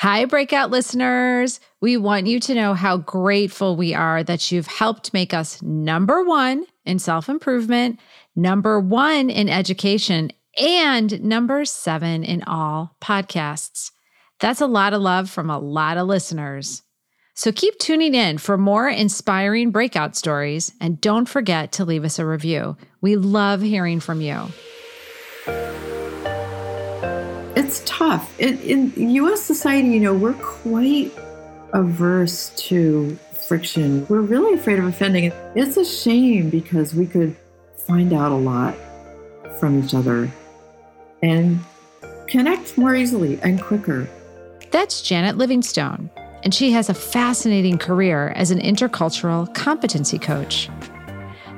Hi, Breakout listeners. We want you to know how grateful we are that you've helped make us number one in self improvement, number one in education, and number seven in all podcasts. That's a lot of love from a lot of listeners. So keep tuning in for more inspiring breakout stories and don't forget to leave us a review. We love hearing from you it's tough. In, in U.S. society, you know, we're quite averse to friction. We're really afraid of offending. It's a shame because we could find out a lot from each other and connect more easily and quicker. That's Janet Livingstone, and she has a fascinating career as an intercultural competency coach.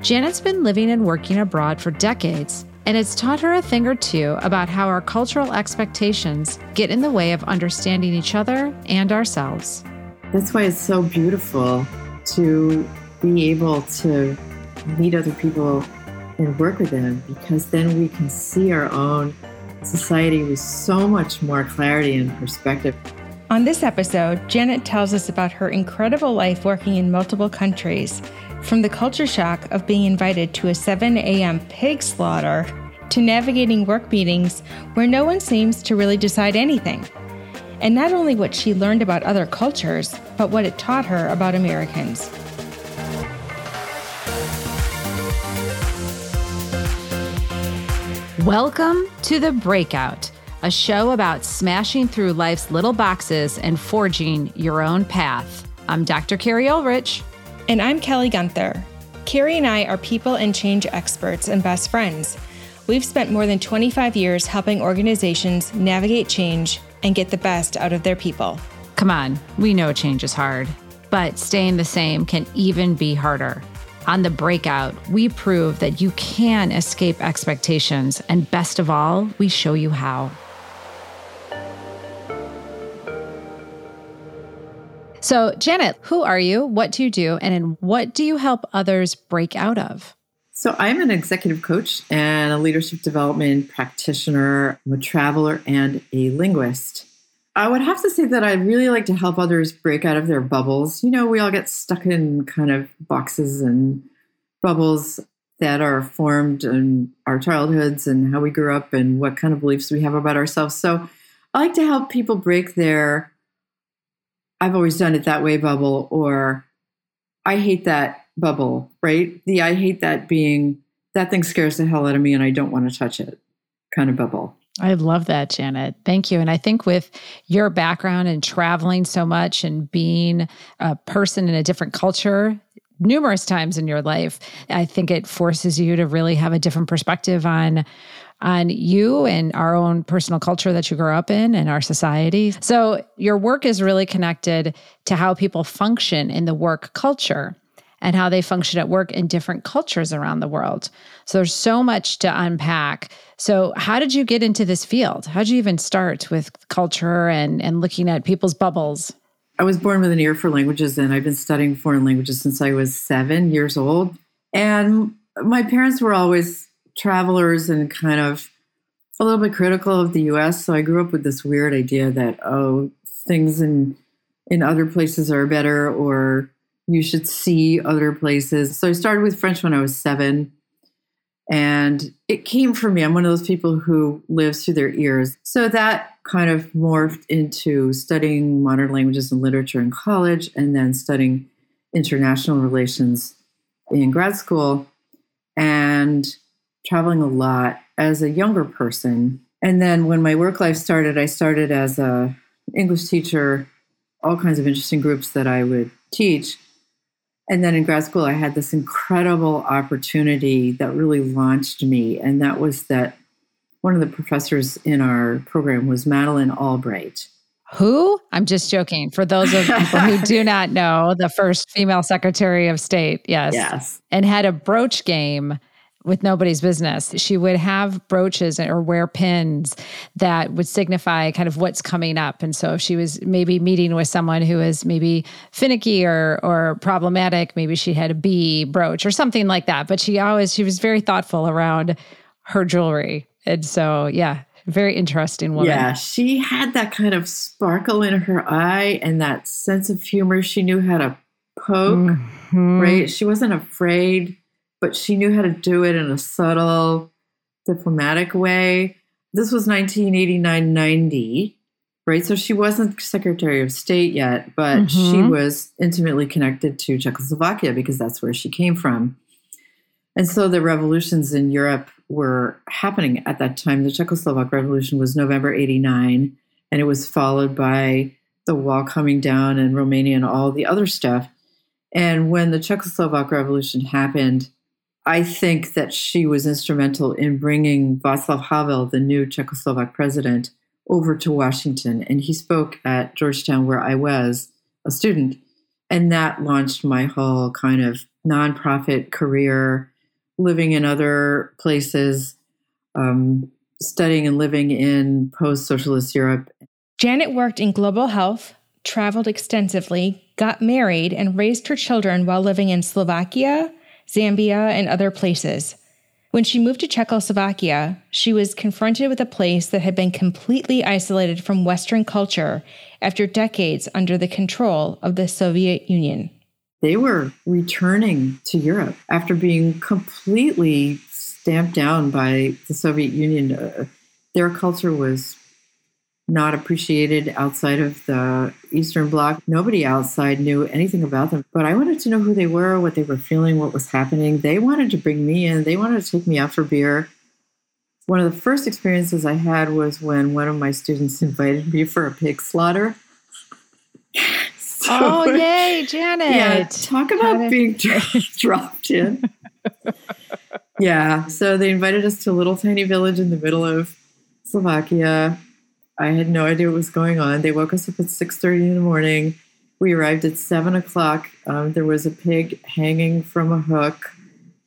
Janet's been living and working abroad for decades and it's taught her a thing or two about how our cultural expectations get in the way of understanding each other and ourselves. That's why it's so beautiful to be able to meet other people and work with them because then we can see our own society with so much more clarity and perspective. On this episode, Janet tells us about her incredible life working in multiple countries from the culture shock of being invited to a 7 a.m. pig slaughter to navigating work meetings where no one seems to really decide anything. And not only what she learned about other cultures, but what it taught her about Americans. Welcome to The Breakout, a show about smashing through life's little boxes and forging your own path. I'm Dr. Keri Ohlrich. And I'm Kelly Guenther. Keri and I are people and change experts and best friends. We've spent more than 25 years helping organizations navigate change and get the best out of their people. Come on, we know change is hard, but staying the same can even be harder. On the breakout, we prove that you can escape expectations, and best of all, we show you how. So, Janet, who are you? What do you do? And in what do you help others break out of? So, I'm an executive coach and a leadership development practitioner. I'm a traveler and a linguist. I would have to say that I really like to help others break out of their bubbles. You know, we all get stuck in kind of boxes and bubbles that are formed in our childhoods and how we grew up and what kind of beliefs we have about ourselves. So, I like to help people break their I've always done it that way bubble, or I hate that bubble, right? The I hate that being that thing scares the hell out of me and I don't want to touch it kind of bubble. I love that, Janet. Thank you. And I think with your background and traveling so much and being a person in a different culture, numerous times in your life, I think it forces you to really have a different perspective on on you and our own personal culture that you grew up in and our society. So, your work is really connected to how people function in the work culture and how they function at work in different cultures around the world. So, there's so much to unpack. So, how did you get into this field? How did you even start with culture and, and looking at people's bubbles? I was born with an ear for languages, and I've been studying foreign languages since I was seven years old. And my parents were always travelers and kind of a little bit critical of the US. So I grew up with this weird idea that, oh, things in in other places are better or you should see other places. So I started with French when I was seven. And it came from me. I'm one of those people who lives through their ears. So that kind of morphed into studying modern languages and literature in college and then studying international relations in grad school. And traveling a lot as a younger person. And then when my work life started, I started as a English teacher, all kinds of interesting groups that I would teach. And then in grad school, I had this incredible opportunity that really launched me. And that was that one of the professors in our program was Madeleine Albright. Who? I'm just joking. For those of people who do not know, the first female Secretary of State, yes. Yes. And had a brooch game with nobody's business. She would have brooches or wear pins that would signify kind of what's coming up. And so if she was maybe meeting with someone who is maybe finicky or or problematic, maybe she had a bee brooch or something like that. But she always she was very thoughtful around her jewelry. And so yeah, Very interesting woman. Yeah, she had that kind of sparkle in her eye and that sense of humor. She knew how to poke, mm-hmm. right? She wasn't afraid, but she knew how to do it in a subtle, diplomatic way. This was 1989 90, right? So she wasn't Secretary of State yet, but mm-hmm. she was intimately connected to Czechoslovakia because that's where she came from. And so the revolutions in Europe were happening at that time. The Czechoslovak Revolution was November 89, and it was followed by the wall coming down and Romania and all the other stuff. And when the Czechoslovak Revolution happened, I think that she was instrumental in bringing Václav Havel, the new Czechoslovak president, over to Washington. And he spoke at Georgetown, where I was a student. And that launched my whole kind of nonprofit career, living in other places, um, studying and living in post socialist Europe. Janet worked in global health, traveled extensively, got married, and raised her children while living in Slovakia, Zambia, and other places. When she moved to Czechoslovakia, she was confronted with a place that had been completely isolated from Western culture after decades under the control of the Soviet Union. They were returning to Europe after being completely stamped down by the Soviet Union. Uh, their culture was not appreciated outside of the Eastern Bloc. Nobody outside knew anything about them. But I wanted to know who they were, what they were feeling, what was happening. They wanted to bring me in, they wanted to take me out for beer. One of the first experiences I had was when one of my students invited me for a pig slaughter. Oh, so, oh, yay, Janet. Yeah, talk about Janet. being dropped in. yeah, so they invited us to a little tiny village in the middle of Slovakia I had no idea what was going on. They woke us up at six thirty in the morning. We arrived at seven o'clock. Um, there was a pig hanging from a hook.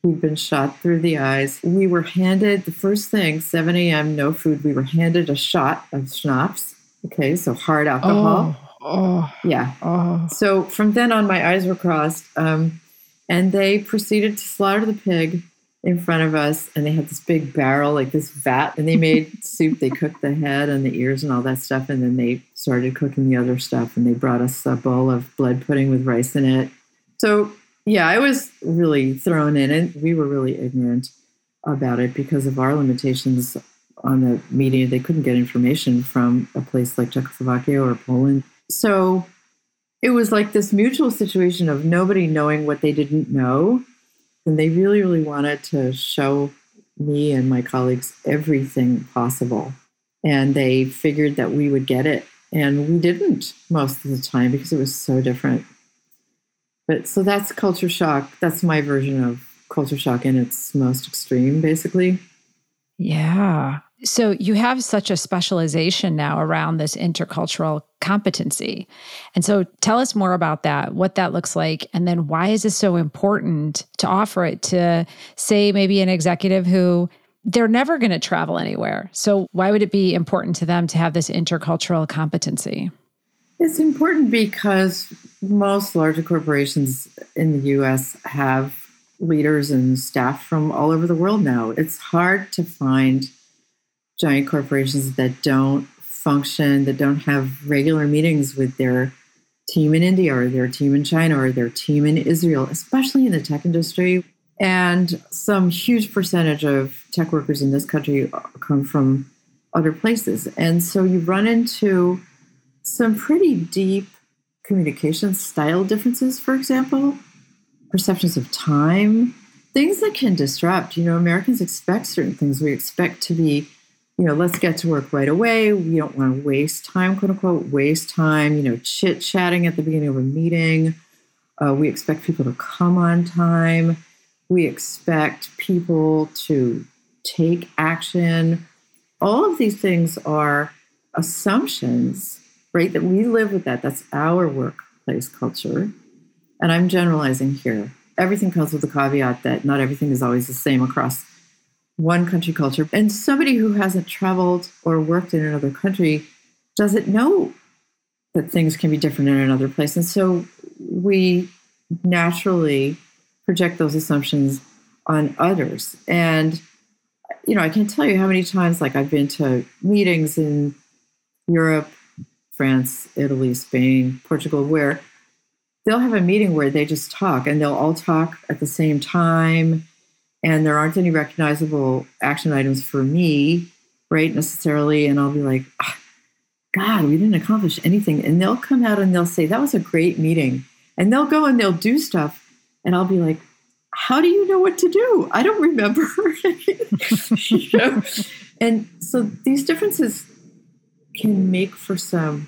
He'd been shot through the eyes. We were handed the first thing, 7 a.m., no food. We were handed a shot of schnapps. Okay, so hard alcohol. Oh, oh yeah. Oh. So from then on, my eyes were crossed. Um, and they proceeded to slaughter the pig in front of us and they had this big barrel like this vat and they made soup. They cooked the head and the ears and all that stuff and then they started cooking the other stuff and they brought us a bowl of blood pudding with rice in it. So yeah i was really thrown in and we were really ignorant about it because of our limitations on the media. They couldn't get information from a place like czechoslovakia or poland. So it was like this mutual situation of nobody knowing what they didn't know and they really, really wanted to show me and my colleagues everything possible. And they figured that we would get it. And we didn't most of the time because it was so different. But so that's culture shock. That's my version of culture shock in its most extreme, basically. Yeah. So you have such a specialization now around this intercultural competency. And so tell us more about that, what that looks like, and then why is it so important to offer it to, say, maybe an executive who they're never going to travel anywhere. So why would it be important to them to have this intercultural competency? It's important because most larger corporations in the US have leaders and staff from all over the world now. It's hard to find giant corporations that don't function, that don't have regular meetings with their team in India or their team in China or their team in Israel, especially in the tech industry. And some huge percentage of tech workers in this country come from other places. And so you run into some pretty deep communication style differences, for example, perceptions of time, things that can disrupt. You know, Americans expect certain things. We expect to be you know, let's get to work right away. We don't want to waste time, quote unquote, waste time, you know, chit chatting at the beginning of a meeting. Uh, we expect people to come on time. We expect people to take action. All of these things are assumptions, right? That we live with that. That's our workplace culture. And I'm generalizing here. Everything comes with the caveat that not everything is always the same across one country culture. And somebody who hasn't traveled or worked in another country doesn't know that things can be different in another place. And so we naturally project those assumptions on others. And you know, I can't tell you how many times like I've been to meetings in Europe, France, Italy, Spain, Portugal, where they'll have a meeting where they just talk and they'll all talk at the same time. And there aren't any recognizable action items for me, right? Necessarily. And I'll be like, ah, God, we didn't accomplish anything. And they'll come out and they'll say, that was a great meeting. And they'll go and they'll do stuff. And I'll be like, how do you know what to do? I don't remember. you know? And so these differences can make for some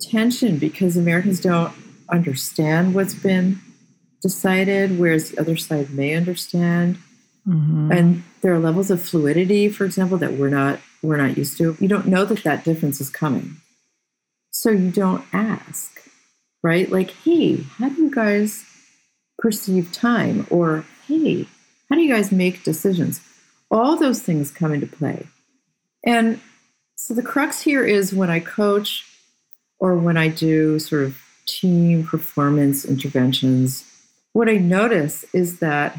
tension because Americans don't understand what's been decided, whereas the other side may understand. Mm-hmm. And there are levels of fluidity, for example, that we're not we're not used to. You don't know that that difference is coming, so you don't ask, right? Like, hey, how do you guys perceive time? Or hey, how do you guys make decisions? All those things come into play, and so the crux here is when I coach or when I do sort of team performance interventions, what I notice is that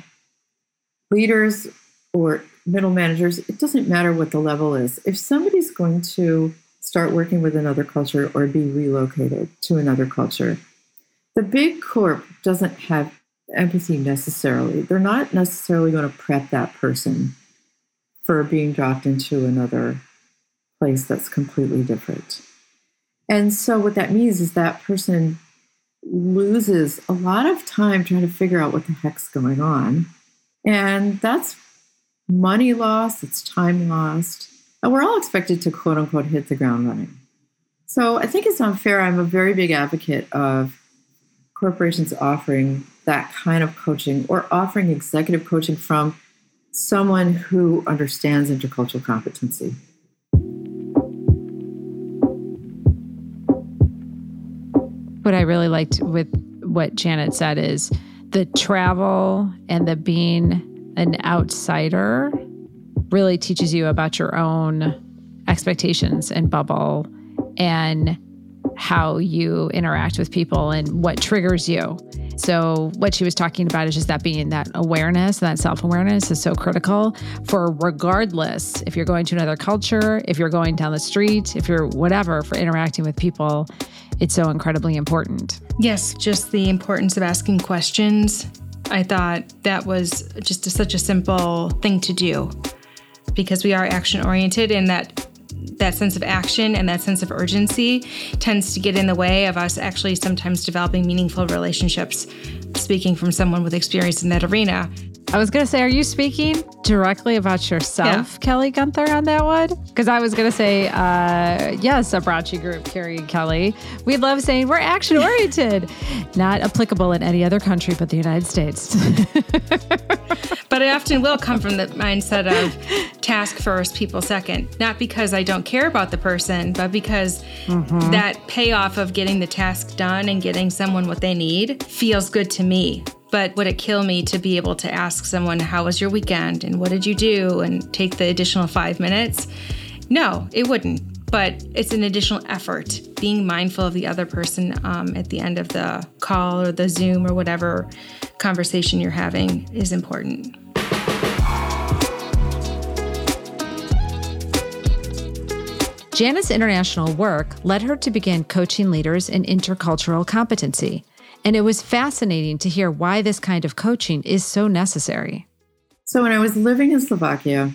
leaders or middle managers, it doesn't matter what the level is. If somebody's going to start working with another culture or be relocated to another culture, the big corp doesn't have empathy necessarily. They're not necessarily going to prep that person for being dropped into another place that's completely different. And so, what that means is that person loses a lot of time trying to figure out what the heck's going on. And that's money lost, it's time lost. And we're all expected to quote unquote hit the ground running. So, I think it's unfair. I'm a very big advocate of corporations offering that kind of coaching or offering executive coaching from someone who understands intercultural competency. What I really liked with what Janet said is the travel and the being an outsider really teaches you about your own expectations and bubble and how you interact with people and what triggers you. So, what she was talking about is just that being that awareness, and that self awareness is so critical for regardless if you're going to another culture, if you're going down the street, if you're whatever, for interacting with people, it's so incredibly important. Yes, just the importance of asking questions. I thought that was just a, such a simple thing to do because we are action oriented and that that sense of action and that sense of urgency tends to get in the way of us actually sometimes developing meaningful relationships. Speaking from someone with experience in that arena, I was going to say, are you speaking directly about yourself, yeah. Kelly Guenther, on that one? Because I was going to say, uh, yes, Abbracci Group, Keri and Kelly. We love saying we're action oriented, not applicable in any other country but the United States. but I often will come from the mindset of task first, people second. Not because I don't care about the person, but because mm-hmm. that payoff of getting the task done and getting someone what they need feels good to me. But would it kill me to be able to ask someone, How was your weekend? And what did you do? And take the additional five minutes? No, it wouldn't. But it's an additional effort. Being mindful of the other person um, at the end of the call or the Zoom or whatever conversation you're having is important. Janet's international work led her to begin coaching leaders in intercultural competency. And it was fascinating to hear why this kind of coaching is so necessary. So, when I was living in Slovakia,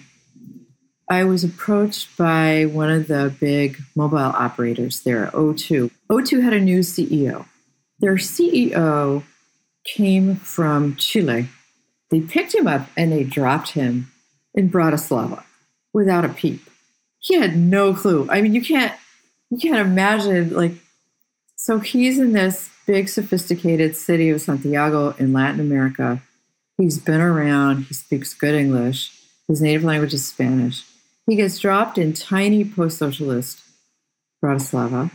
I was approached by one of the big mobile operators there, O2. O2 had a new CEO. Their CEO came from Chile. They picked him up and they dropped him in Bratislava without a peep. He had no clue. I mean, you can't you can't imagine like so he's in this big, sophisticated city of Santiago in Latin America. He's been around, he speaks good English, his native language is Spanish. He gets dropped in tiny post socialist Bratislava,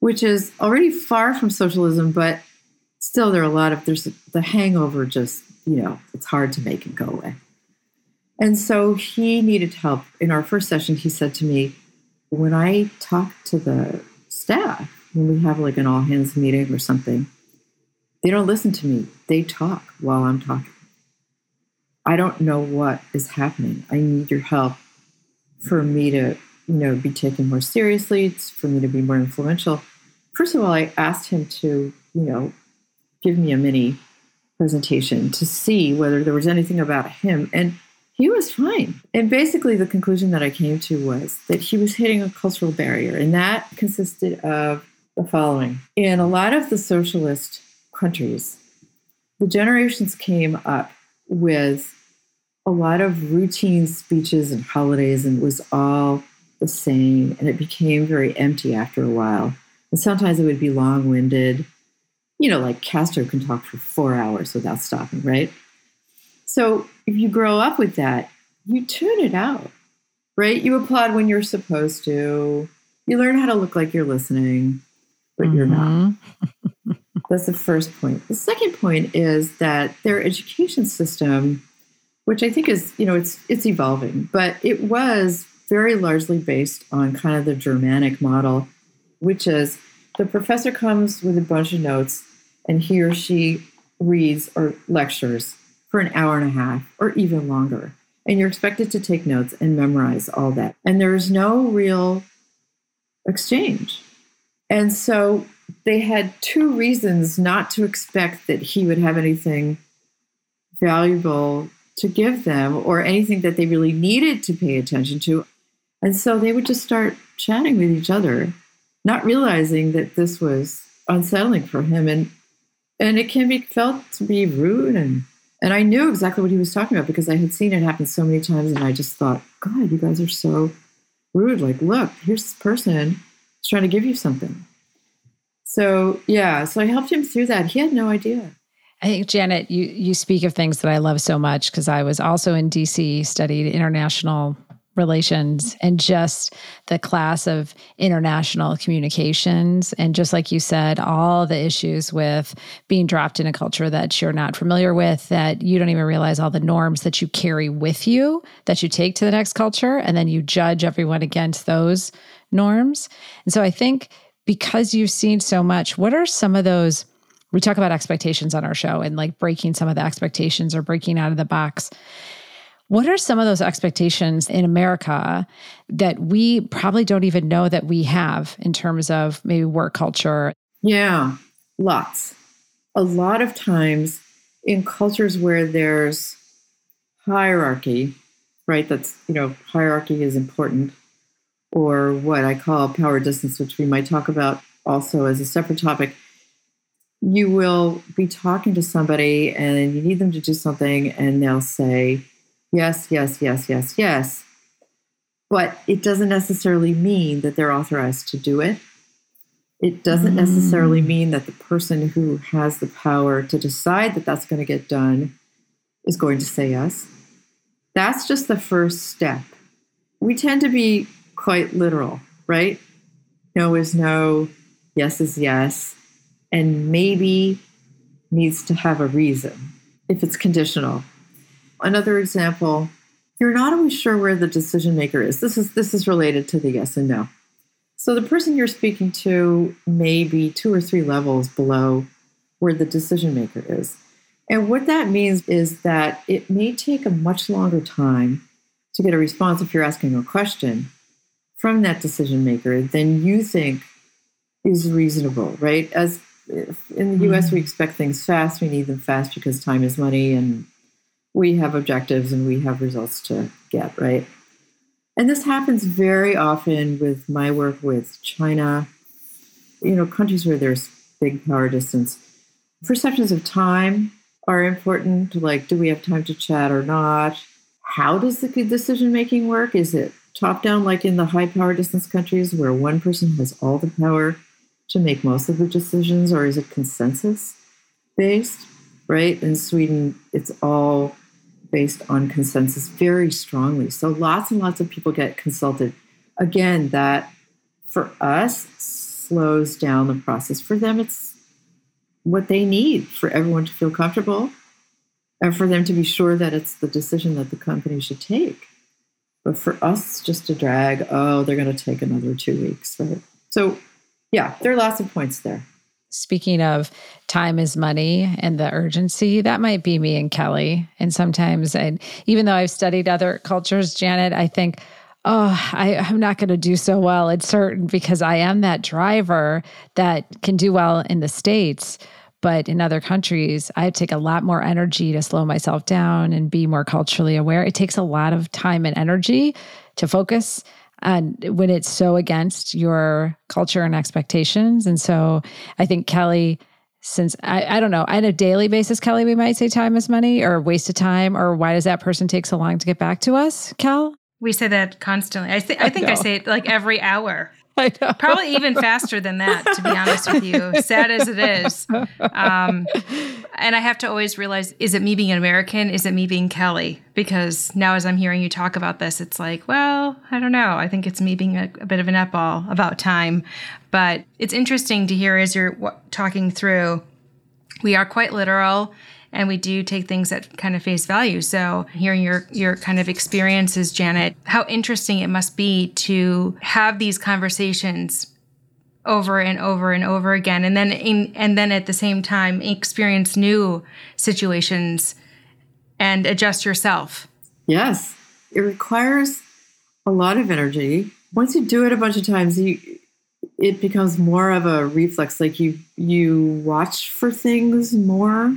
which is already far from socialism, but still there are a lot of, there's the hangover just, you know, it's hard to make it go away. And so he needed help. In our first session, he said to me, When I talk to the staff, when we have like an all hands meeting or something, they don't listen to me. They talk while I'm talking. I don't know what is happening. I need your help for me to, you know, be taken more seriously, it's for me to be more influential. First of all, I asked him to, you know, give me a mini presentation to see whether there was anything about him. And he was fine. And basically, the conclusion that I came to was that he was hitting a cultural barrier. And that consisted of the following In a lot of the socialist countries, the generations came up with a lot of routine speeches and holidays, and it was all the same. And it became very empty after a while. And sometimes it would be long winded. You know, like Castro can talk for four hours without stopping, right? So if you grow up with that, you tune it out, right? You applaud when you're supposed to. You learn how to look like you're listening, but mm-hmm. you're not. Mm-hmm. That's the first point. The second point is that their education system, which I think is, you know, it's it's evolving, but it was very largely based on kind of the Germanic model, which is the professor comes with a bunch of notes and he or she reads or lectures for an hour and a half or even longer. And you're expected to take notes and memorize all that. And there's no real exchange. And so they had two reasons not to expect that he would have anything valuable to give them or anything that they really needed to pay attention to. And so they would just start chatting with each other, not realizing that this was unsettling for him. And and it can be felt to be rude and and I knew exactly what he was talking about because I had seen it happen so many times. And I just thought, God, you guys are so rude. Like, look, here's this person trying to give you something. So, yeah, so I helped him through that. He had no idea. I think Janet, you you speak of things that I love so much because I was also in DC, studied international relations and just the class of international communications. And just like you said, all the issues with being dropped in a culture that you're not familiar with, that you don't even realize all the norms that you carry with you, that you take to the next culture, and then you judge everyone against those norms. And so I think because you've seen so much, what are some of those? We talk about expectations on our show and like breaking some of the expectations or breaking out of the box. What are some of those expectations in America that we probably don't even know that we have in terms of maybe work culture? Yeah, lots. A lot of times in cultures where there's hierarchy, right? That's, you know, hierarchy is important, or what I call power distance, which we might talk about also as a separate topic. You will be talking to somebody and you need them to do something, and they'll say, yes, yes, yes, yes, yes. But it doesn't necessarily mean that they're authorized to do it. It doesn't mm. necessarily mean that the person who has the power to decide that that's going to get done is going to say yes. That's just the first step. We tend to be quite literal, right? No is no, yes is yes, and maybe needs to have a reason if it's conditional. Another example, you're not always sure where the decision maker is. This is this is related to the yes and no. So the person you're speaking to may be two or three levels below where the decision maker is. And what that means is that it may take a much longer time to get a response if you're asking a question from that decision maker than you think is reasonable, right? As in the US, we mm-hmm. expect things fast. We need them fast because time is money and we have objectives and we have results to get, right? And this happens very often with my work with China, you know, countries where there's big power distance. Perceptions of time are important, like do we have time to chat or not? How does the decision making work? Is it top down, like in the high power distance countries where one person has all the power to make most of the decisions, or is it consensus based? Right? In Sweden, it's all based on consensus very strongly. So lots and lots of people get consulted. Again, that for us slows down the process. For them, it's what they need for everyone to feel comfortable and for them to be sure that it's the decision that the company should take. But for us, just to drag, oh, they're going to take another two weeks, right? So, yeah, there are lots of points there. Speaking of time is money and the urgency, that might be me and Kelly. And sometimes, I, even though I've studied other cultures, Janet, I think, oh, I, I'm not going to do so well at certain because I am that driver that can do well in the States. But in other countries, I take a lot more energy to slow myself down and be more culturally aware. It takes a lot of time and energy to focus and when it's so against your culture and expectations. And so I think Kelly, since I, I don't know, on a daily basis, Kelly, we might say time is money or waste of time, or why does that person take so long to get back to us, Cal? We say that constantly. I, th- I think I, I say it like every hour. I know. Probably even faster than that, to be honest with you, sad as it is. Um, and I have to always realize is it me being an American? Is it me being Kelly? Because now, as I'm hearing you talk about this, it's like, well, I don't know. I think it's me being a, a bit of a nutball about time. But it's interesting to hear as you're w- talking through, we are quite literal and we do take things at kind of face value. So hearing your your kind of experiences, Janet, how interesting it must be to have these conversations over and over and over again and then in, and then at the same time experience new situations and adjust yourself. Yes. It requires a lot of energy. Once you do it a bunch of times, you it becomes more of a reflex like you you watch for things more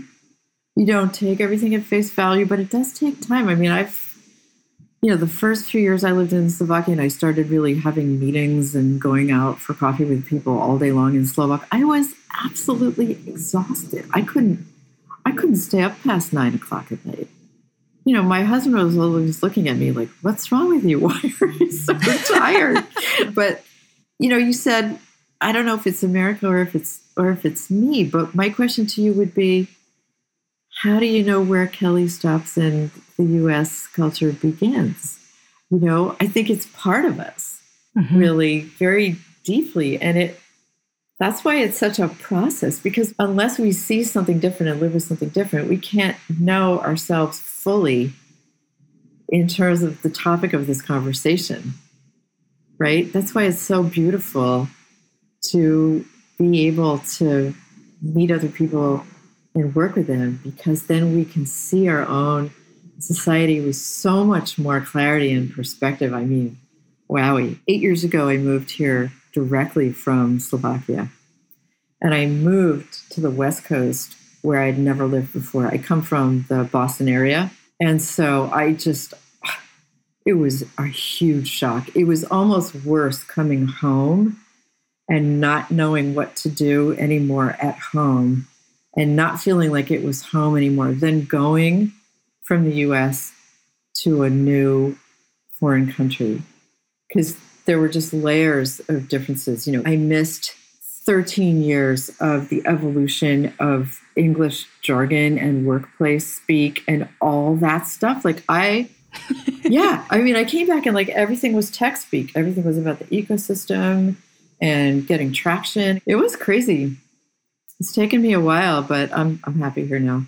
you don't take everything at face value, but it does take time. I mean, I've, you know, the first few years I lived in Slovakia and I started really having meetings and going out for coffee with people all day long in Slovak. I was absolutely exhausted. I couldn't, I couldn't stay up past nine o'clock at night. You know, my husband was always looking at me like, "What's wrong with you? Why are you so tired?" but you know, you said, I don't know if it's America or if it's or if it's me, but my question to you would be how do you know where Kelly stops and the US culture begins? You know, I think it's part of us mm-hmm. really very deeply. And it that's why it's such a process because unless we see something different and live with something different, we can't know ourselves fully in terms of the topic of this conversation. Right? That's why it's so beautiful to be able to meet other people and work with them because then we can see our own society with so much more clarity and perspective. I mean, wowie. Eight years ago, I moved here directly from Slovakia. And I moved to the West Coast where I'd never lived before. I come from the Boston area. And so I just, it was a huge shock. It was almost worse coming home and not knowing what to do anymore at home and not feeling like it was home anymore, then going from the US to a new foreign country. Because there were just layers of differences. You know, I missed 13 years of the evolution of English jargon and workplace speak and all that stuff. Like, I, yeah, I mean, I came back and like everything was tech speak, everything was about the ecosystem and getting traction. It was crazy. It's taken me a while, but I'm I'm happy here now.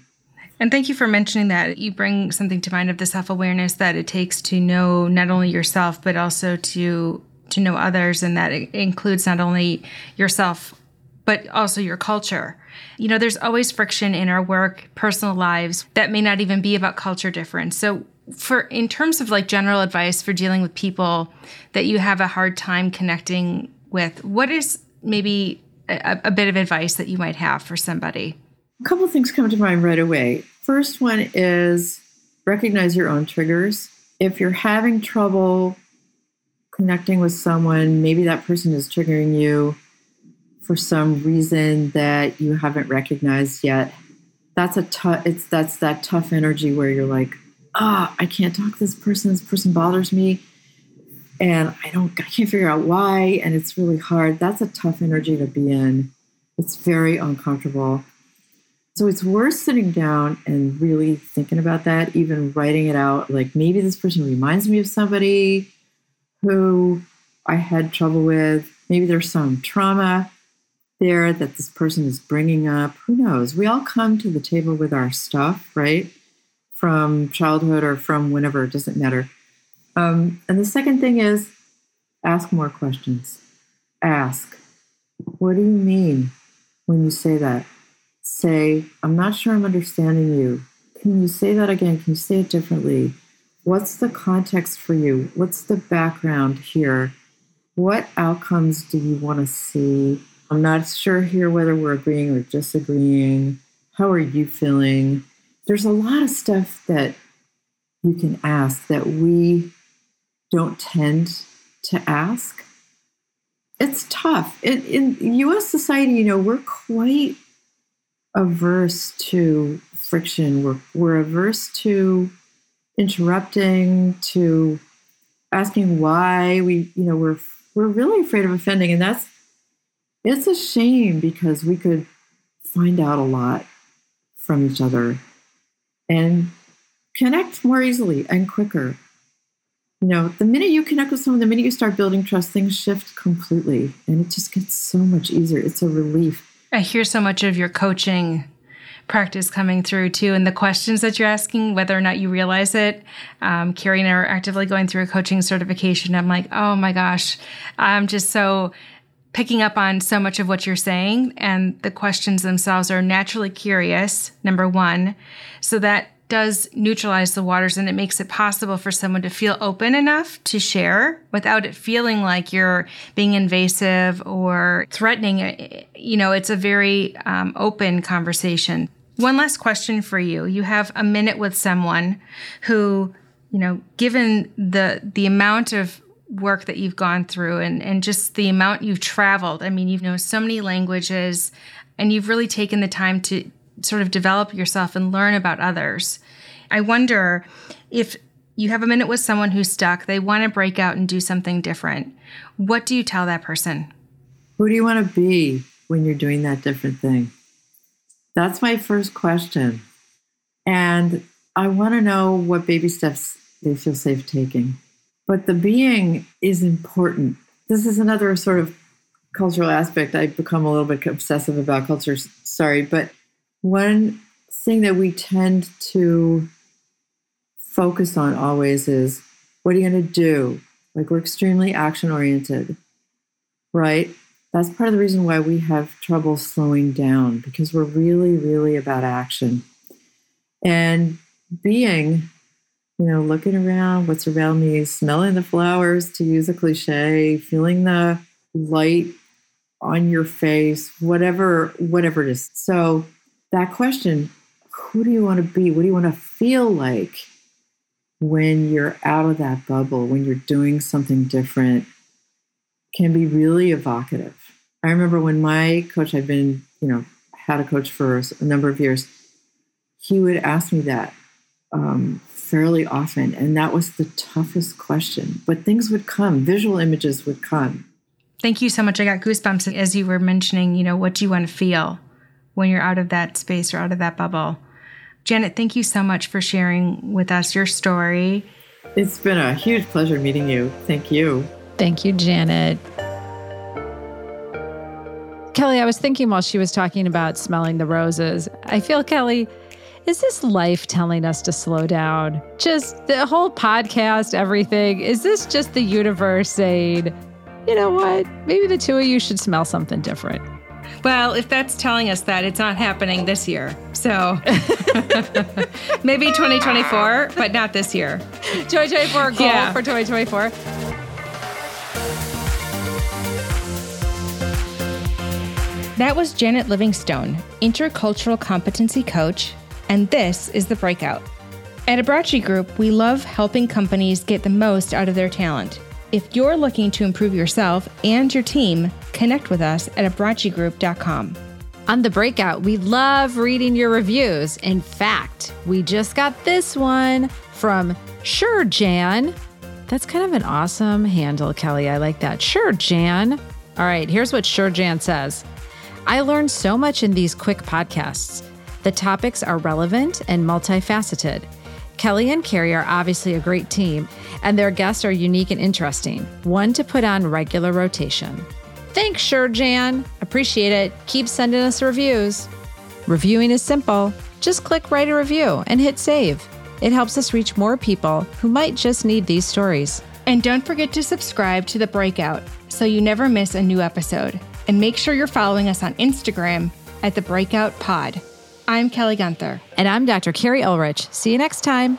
And thank you for mentioning that. You bring something to mind of the self-awareness that it takes to know not only yourself but also to to know others and that includes not only yourself but also your culture. You know, there's always friction in our work, personal lives that may not even be about culture difference. So for in terms of like general advice for dealing with people that you have a hard time connecting with, what is maybe a, a bit of advice that you might have for somebody? A couple things come to mind right away. First one is recognize your own triggers. If you're having trouble connecting with someone, maybe that person is triggering you for some reason that you haven't recognized yet. That's a tough. It's that's that tough energy where you're like, ah, oh, I can't talk to this person. This person bothers me and I don't I can't figure out why and it's really hard. That's a tough energy to be in. It's very uncomfortable. So it's worth sitting down and really thinking about that, even writing it out. Like maybe this person reminds me of somebody who I had trouble with. Maybe there's some trauma there that this person is bringing up. Who knows? We all come to the table with our stuff, right? From childhood or from whenever, it doesn't matter. Um, and the second thing is ask more questions. Ask, what do you mean? when you say that. Say, I'm not sure I'm understanding you. Can you say that again? Can you say it differently? What's the context for you? What's the background here? What outcomes do you want to see? I'm not sure here whether we're agreeing or disagreeing. How are you feeling? There's a lot of stuff that you can ask that we don't tend to ask. It's tough. In, in US society, you know, we're quite averse to friction. We're, we're averse to interrupting, to asking why. We, you know, we're we're really afraid of offending, and that's it's a shame because we could find out a lot from each other and connect more easily and quicker. You know, the minute you connect with someone, the minute you start building trust, things shift completely and it just gets so much easier. It's a relief. I hear so much of your coaching practice coming through too, and the questions that you're asking, whether or not you realize it. Um, Keri and I are actively going through a coaching certification. I'm like, oh my gosh, I'm just so picking up on so much of what you're saying, and the questions themselves are naturally curious. Number one, so that does neutralize the waters and it makes it possible for someone to feel open enough to share without it feeling like you're being invasive or threatening. You know, it's a very um, open conversation. One last question for you. You have a minute with someone who, you know, given the the amount of work that you've gone through and, and just the amount you've traveled. I mean, you've known so many languages and you've really taken the time to sort of develop yourself and learn about others. I wonder if you have a minute with someone who's stuck, they want to break out and do something different. What do you tell that person? Who do you want to be when you're doing that different thing? That's my first question. And I want to know what baby steps they feel safe taking. But the being is important. This is another sort of cultural aspect. I've become a little bit obsessive about culture. Sorry. But one thing that we tend to focus on always is what are you going to do? Like we're extremely action oriented, right? that's part of the reason why we have trouble slowing down because we're really, really about action and being, you know, looking around, what's around me, smelling the flowers, to use a cliche, feeling the light on your face, whatever, whatever it is. So that question, who do you want to be? What do you want to feel like when you're out of that bubble, when you're doing something different? Can be really evocative. I remember when my coach, I've been, you know, had a coach for a number of years, he would ask me that um, fairly often. And that was the toughest question. But things would come, visual images would come. Thank you so much. I got goosebumps as you were mentioning, you know, what do you want to feel when you're out of that space or out of that bubble? Janet, thank you so much for sharing with us your story. It's been a huge pleasure meeting you. Thank you. Thank you, Janet. Kelly, I was thinking while she was talking about smelling the roses, I feel, Kelly, is this life telling us to slow down? Just the whole podcast, everything. Is this just the universe saying, you know what? Maybe the two of you should smell something different? Well, if that's telling us that, it's not happening this year. So maybe 2024, but not this year. 2024 goal yeah. for 2024. That was Janet Livingstone, Intercultural Competency Coach, and this is The Breakout. At Abbracci Group, we love helping companies get the most out of their talent. If you're looking to improve yourself and your team, connect with us at abbraccigroup.com. On The Breakout, we love reading your reviews. In fact, we just got this one from Sure Jan. That's kind of an awesome handle, Kelly. I like that. Sure Jan. All right, here's what Sure Jan says. I learned so much in these quick podcasts. The topics are relevant and multifaceted. Kelly and Keri are obviously a great team, and their guests are unique and interesting, one to put on regular rotation. Thanks, Sure Jan. Appreciate it. Keep sending us reviews. Reviewing is simple. Just click write a review and hit save. It helps us reach more people who might just need these stories. And don't forget to subscribe to The Breakout so you never miss a new episode. And make sure you're following us on Instagram at The Breakout Pod. I'm Kelly Guenther. And I'm Dr. Keri Ohlrich. See you next time.